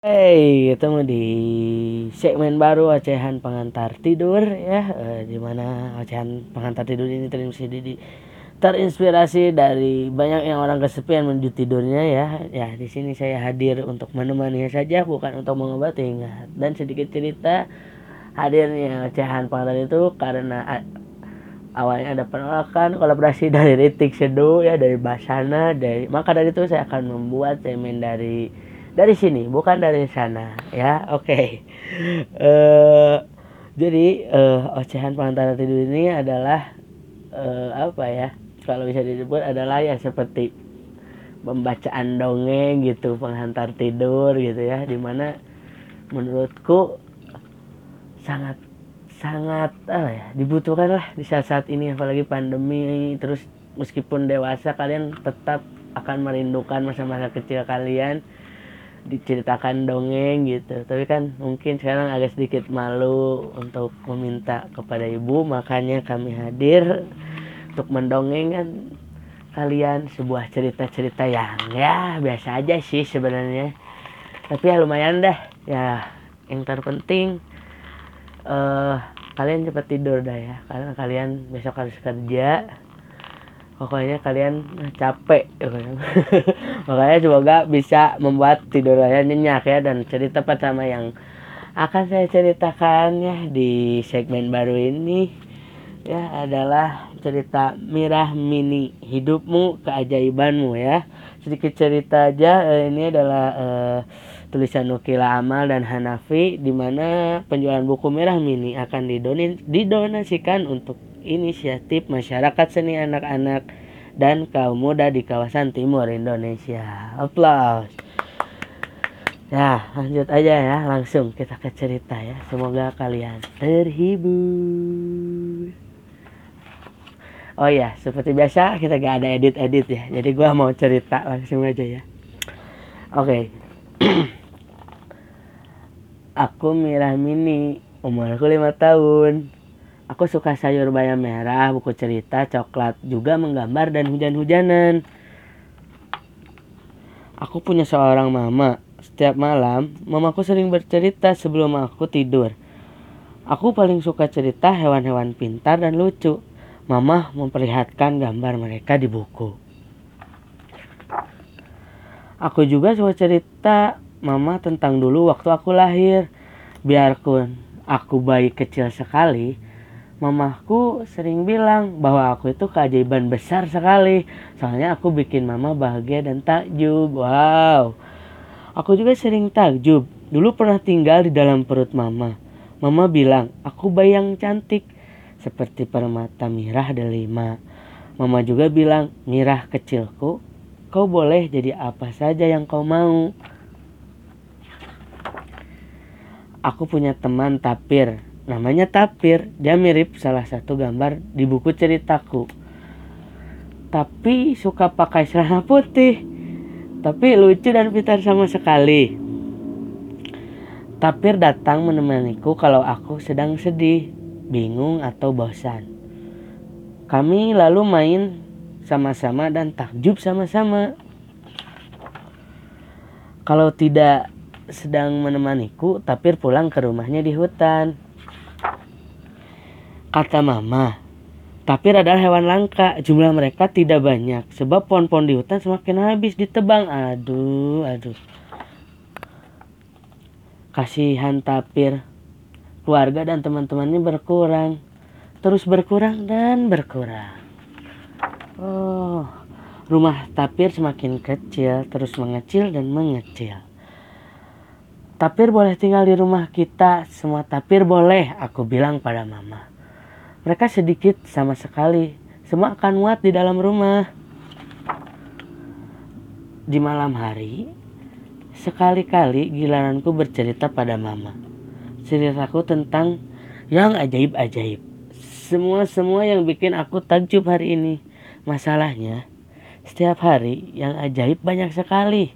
Hey, ketemu di segmen baru ocehan pengantar tidur ya, eh, di mana ocehan pengantar tidur ini terinspirasi, terinspirasi dari banyak yang orang kesepian menuju tidurnya ya. Ya, di sini saya hadir untuk menemani saja, bukan untuk mengobati ingat. Dan sedikit cerita hadirnya ocehan pengantar itu karena awalnya ada penolakan kolaborasi dari Ritik Seduh ya dari Basana dari maka dari itu saya akan membuat segmen dari dari sini bukan dari sana ya oke okay. uh, eh, jadi uh, ocehan pengantar tidur ini adalah uh, apa ya kalau bisa disebut adalah ya seperti pembacaan dongeng gitu penghantar tidur gitu ya di mana menurutku sangat sangat apa ya dibutuhkan lah di saat-saat ini apalagi pandemi terus meskipun dewasa kalian tetap akan merindukan masa-masa kecil kalian diceritakan dongeng gitu. Tapi kan mungkin sekarang agak sedikit malu untuk meminta kepada ibu makanya kami hadir untuk mendongengkan kalian sebuah cerita-cerita yang ya biasa aja sih sebenarnya. Tapi ya lumayan dah. Ya yang terpenting uh, kalian cepat tidur dah ya. Karena kalian besok harus kerja pokoknya kalian capek makanya semoga bisa membuat tidur kalian nyenyak ya dan cerita pertama yang akan saya ceritakan ya di segmen baru ini ya adalah cerita Mirah Mini hidupmu keajaibanmu ya. Sedikit cerita aja eh, ini adalah uh, tulisan Nukila Amal dan Hanafi di mana penjualan buku Mirah Mini akan didonasikan untuk inisiatif masyarakat seni anak-anak dan kaum muda di kawasan timur Indonesia. Aplaus. Ya, lanjut aja ya, langsung kita ke cerita ya. Semoga kalian terhibur. Oh ya, seperti biasa kita gak ada edit-edit ya. Jadi gua mau cerita langsung aja ya. Oke. Okay. Aku Mirah Mini, umurku 5 tahun. Aku suka sayur bayam merah, buku cerita, coklat, juga menggambar dan hujan-hujanan. Aku punya seorang mama. Setiap malam, mamaku sering bercerita sebelum aku tidur. Aku paling suka cerita hewan-hewan pintar dan lucu. Mama memperlihatkan gambar mereka di buku. Aku juga suka cerita mama tentang dulu waktu aku lahir. Biarpun aku bayi kecil sekali, mamaku sering bilang bahwa aku itu keajaiban besar sekali. Soalnya aku bikin mama bahagia dan takjub. Wow. Aku juga sering takjub. Dulu pernah tinggal di dalam perut mama. Mama bilang, aku bayi yang cantik. Seperti permata mirah delima. Mama juga bilang, mirah kecilku, kau boleh jadi apa saja yang kau mau. Aku punya teman tapir namanya tapir. Dia mirip salah satu gambar di buku ceritaku. Tapi suka pakai celana putih. Tapi lucu dan pintar sama sekali. Tapir datang menemaniku kalau aku sedang sedih bingung atau bosan. Kami lalu main sama-sama dan takjub sama-sama. Kalau tidak sedang menemaniku tapir pulang ke rumahnya di hutan Kata mama, tapir adalah hewan langka. Jumlah mereka tidak banyak. Sebab pohon-pohon di hutan semakin habis ditebang. Aduh, aduh. Kasihan tapir. Keluarga dan teman-temannya berkurang. Terus berkurang dan berkurang. Oh, rumah tapir semakin kecil, terus mengecil dan mengecil. Tapir boleh tinggal di rumah kita, semua tapir boleh, aku bilang pada mama. Mereka sedikit sama sekali. Semua akan muat di dalam rumah. Di malam hari, sekali-kali giliranku bercerita pada mama. Ceritaku tentang yang ajaib-ajaib. Semua-semua yang bikin aku takjub hari ini. Masalahnya, setiap hari yang ajaib banyak sekali.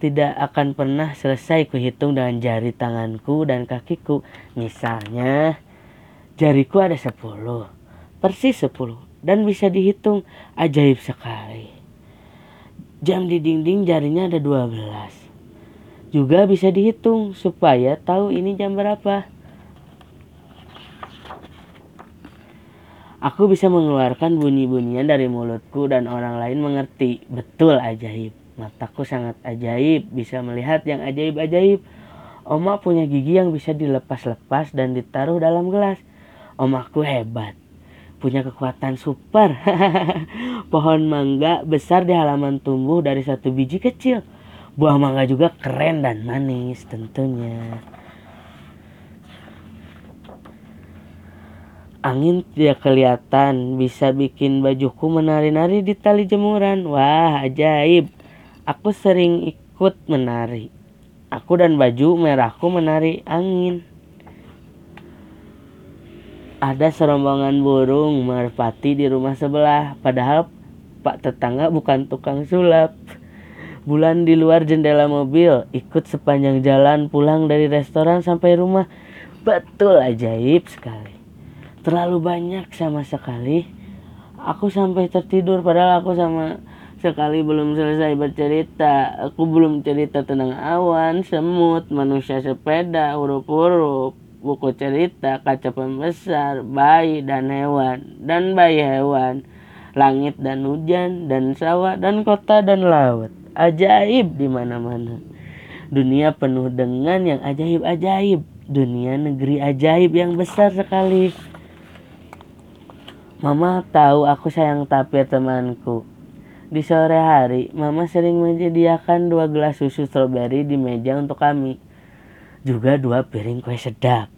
Tidak akan pernah selesai kuhitung dengan jari tanganku dan kakiku. Misalnya, Jariku ada sepuluh, persis sepuluh, dan bisa dihitung ajaib sekali. Jam di dinding jarinya ada dua belas. juga bisa dihitung supaya tahu ini jam berapa. Aku bisa mengeluarkan bunyi-bunyian dari mulutku dan orang lain mengerti. Betul ajaib. Mataku sangat ajaib, bisa melihat yang ajaib-ajaib. Oma punya gigi yang bisa dilepas-lepas dan ditaruh dalam gelas. Omaku hebat. Punya kekuatan super. Pohon mangga besar di halaman tumbuh dari satu biji kecil. Buah mangga juga keren dan manis tentunya. Angin tidak kelihatan, bisa bikin bajuku menari-nari di tali jemuran. Wah, ajaib. Aku sering ikut menari. Aku dan baju merahku menari angin. Ada serombongan burung merpati di rumah sebelah, padahal Pak tetangga bukan tukang sulap. Bulan di luar jendela mobil, ikut sepanjang jalan pulang dari restoran sampai rumah. Betul ajaib sekali. Terlalu banyak sama sekali. Aku sampai tertidur padahal aku sama sekali belum selesai bercerita. Aku belum cerita tentang awan semut manusia sepeda huruf-huruf buku cerita kaca pembesar bayi dan hewan dan bayi hewan langit dan hujan dan sawah dan kota dan laut ajaib di mana-mana dunia penuh dengan yang ajaib-ajaib dunia negeri ajaib yang besar sekali Mama tahu aku sayang tapir temanku. Di sore hari, Mama sering menyediakan dua gelas susu stroberi di meja untuk kami. Juga dua piring kue sedap.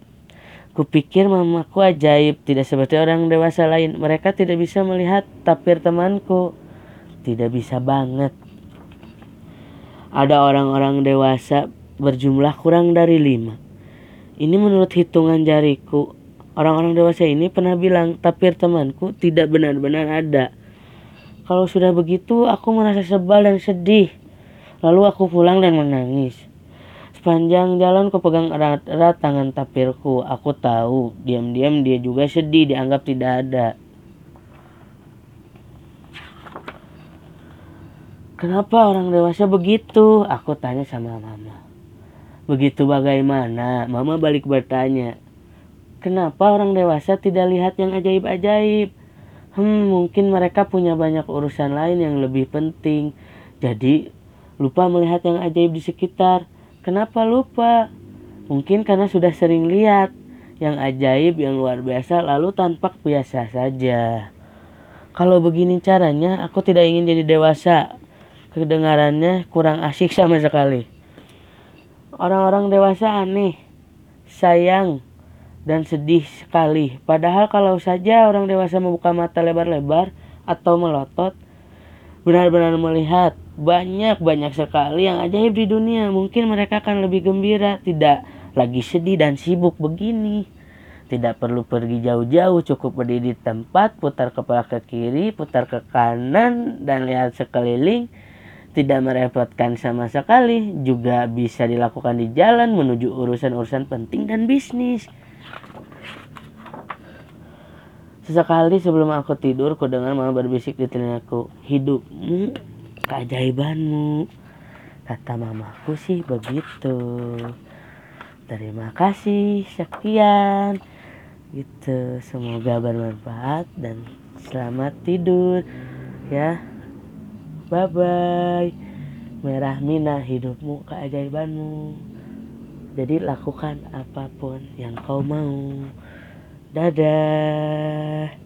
Kupikir mamaku ajaib, tidak seperti orang dewasa lain. Mereka tidak bisa melihat tapir temanku. Tidak bisa banget. Ada orang-orang dewasa berjumlah kurang dari lima. Ini menurut hitungan jariku Orang-orang dewasa ini pernah bilang, tapir temanku tidak benar-benar ada. Kalau sudah begitu, aku merasa sebal dan sedih. Lalu aku pulang dan menangis. Sepanjang jalan ku pegang erat-erat tangan tapirku. Aku tahu, diam-diam dia juga sedih, dianggap tidak ada. Kenapa orang dewasa begitu? Aku tanya sama mama. Begitu bagaimana? Mama balik bertanya. Kenapa orang dewasa tidak lihat yang ajaib-ajaib? Hmm, mungkin mereka punya banyak urusan lain yang lebih penting. Jadi, lupa melihat yang ajaib di sekitar. Kenapa lupa? Mungkin karena sudah sering lihat yang ajaib, yang luar biasa, lalu tampak biasa saja. Kalau begini caranya, aku tidak ingin jadi dewasa. Kedengarannya kurang asik sama sekali. Orang-orang dewasa aneh, sayang, dan sedih sekali. Padahal kalau saja orang dewasa membuka mata lebar-lebar atau melotot, benar-benar melihat banyak-banyak sekali yang ajaib di dunia, mungkin mereka akan lebih gembira, tidak lagi sedih dan sibuk begini. Tidak perlu pergi jauh-jauh, cukup berdiri di tempat, putar kepala ke kiri, putar ke kanan, dan lihat sekeliling. Tidak merepotkan sama sekali, juga bisa dilakukan di jalan menuju urusan-urusan penting dan bisnis. Sesekali sebelum aku tidur, ku dengar mama berbisik di telingaku, hidupmu, keajaibanmu. Kata mamaku sih begitu. Terima kasih, sekian. Gitu, semoga bermanfaat dan selamat tidur. Ya, bye bye. Merah Mina hidupmu, keajaibanmu. Jadi lakukan apa pun yang kau mau. Dadah.